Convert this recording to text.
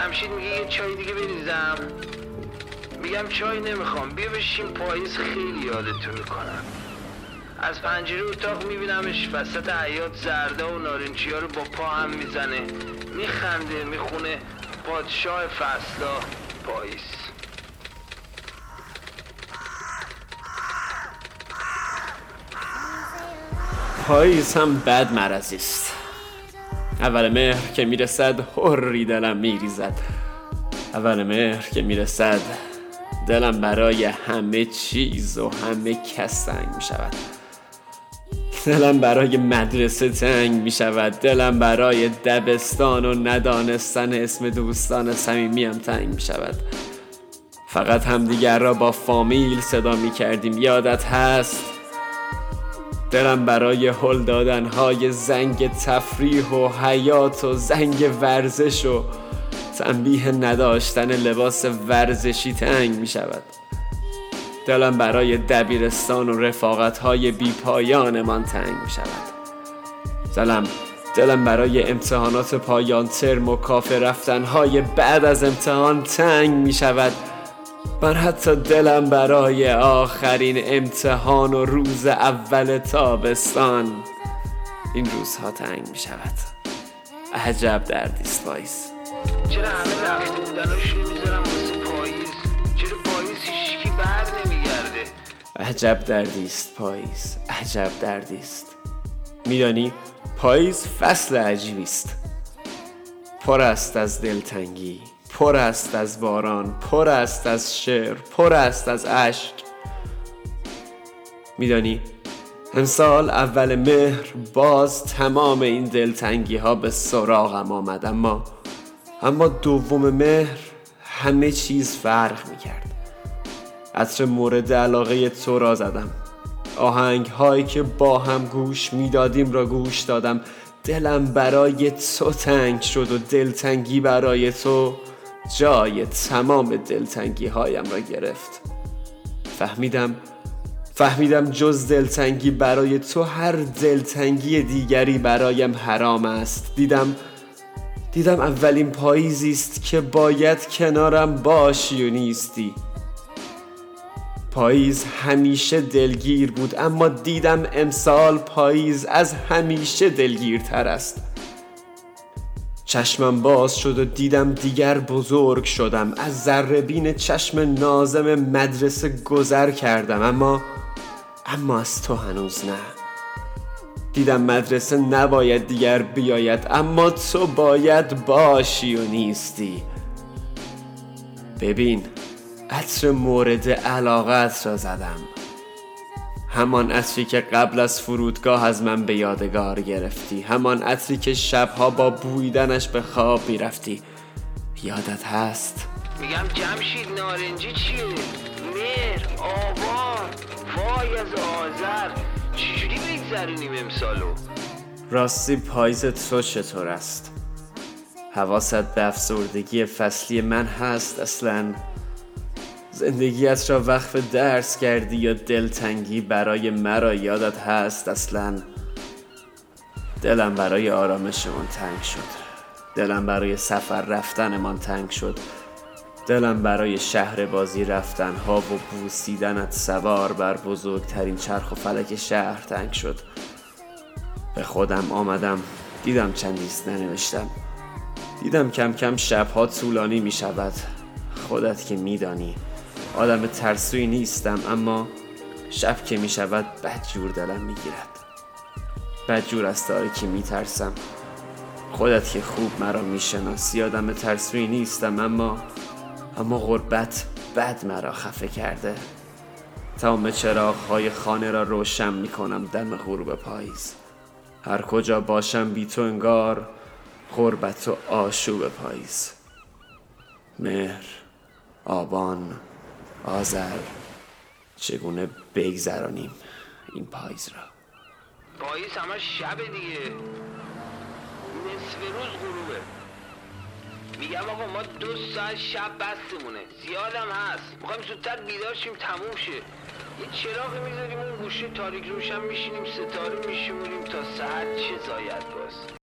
جمشید میگه یه چای دیگه بریزم. میگم چای نمی‌خوام. بیا بشین پاییز خیلی یادتون می‌کنم. از پنجره اتاق میبینمش وسط حیات زرده و نارنجی ها رو با پا هم می‌زنه. میخنده می‌خونه. پادشاه فصلا پاییز. پاییز هم بد مرضی اول مهر که می‌رسد حری دلم میریزد. اول مهر که می‌رسد دلم برای همه چیز و همه کس تنگ می‌شود. دلم برای مدرسه تنگ می شود دلم برای دبستان و ندانستن اسم دوستان صمیمیم تنگ می شود فقط همدیگر را با فامیل صدا می کردیم یادت هست؟ دلم برای هل دادن های زنگ تفریح و حیات و زنگ ورزش و تنبیه نداشتن لباس ورزشی تنگ می شود. دلم برای دبیرستان و رفاقت های بی من تنگ می شود. دلم دلم برای امتحانات پایان ترم و کافه رفتن های بعد از امتحان تنگ می شود. من حتی دلم برای آخرین امتحان و روز اول تابستان. این روزها تنگ می شود. عجب دردیست بایز چرا همه رفته بودناشو می‌ذارم واسه پاییز؟ چرا پاییز هیچکی بر نمیگرده؟ عجب دردیست پاییز. عجب دردیست. میدانی پاییز فصل عجیبی است پر است از دلتنگی. پر است از باران پر است از شعر پر است از اشک. میدانی امسال اول مهر باز تمام این دلتنگی ها به سراغم آمد اما اما دوم مهر همه چیز فرق می کرد عطر مورد علاقه تو را زدم. آهنگ هایی که با هم گوش می‌دادیم را گوش دادم. دلم برای تو تنگ شد و دلتنگی برای تو. جای تمام دلتنگی هایم را گرفت. فهمیدم فهمیدم جز دلتنگی برای تو هر دلتنگی دیگری برایم حرام است. دیدم دیدم اولین پاییزی است که باید کنارم باشی و نیستی. پاییز همیشه دلگیر بود اما دیدم امسال پاییز از همیشه دلگیرتر است. چشمم باز شد و دیدم دیگر بزرگ شدم. از ذربین چشم نازم مدرسه گذر کردم. اما اما از تو هنوز نه. دیدم مدرسه نباید دیگر بیاید اما تو باید باشی و نیستی. ببین عطر مورد علاقت را زدم. همان عطری که قبل از فرودگاه از من به یادگار گرفتی. همان عطری که شبها با بویدنش به خواب می‌رفتی. یادت هست؟ میگم جمشید نارنجی چیه؟ مهر آبان وای از آذر. چجوری بگذرونیم امسالو؟ راستی پاییز تو چطور است؟ حواست به افسردگی فصلی من هست اصلا؟ زندگیت را وقف درس کردی یا دلتنگی برای مرا یادت هست؟ اصلا دلم برای آرامشمان تنگ شد. دلم برای سفر رفتنمان تنگ شد. دلم برای شهر بازی رفتن ها و بوسیدنت سوار بر بزرگترین چرخ و فلک شهر تنگ شد. به خودم آمدم دیدم چندیست ننوشتم. دیدم کم کم شبها طولانی می شود خودت که میدانی آدم ترسوی نیستم اما شب که می شود بدجور دلم می گیرد بدجور از تاریکی می ترسم خودت که خوب مرا می شناسی آدم ترسوی نیستم اما اما غربت بد مرا خفه کرده. تمام چراغ های خانه را روشن می کنم دم غروب پاییز. هر کجا باشم بی تو انگار غربت و آشوب پاییز. مهر آبان. آذر چگونه بگذرانیم این پاییز را؟ پاییز همه شب دیگه. نصف روز غروبه. میگم آقا ما دو ساعت شب بستمونه. زیادم هست. می‌خوایم زودتر بیدار شیم تموم شه. یه چراغ می‌ذاریم اون گوشه تاریک روشن میشینیم ستاره میشمونیم تا ساعت چه زاید باز.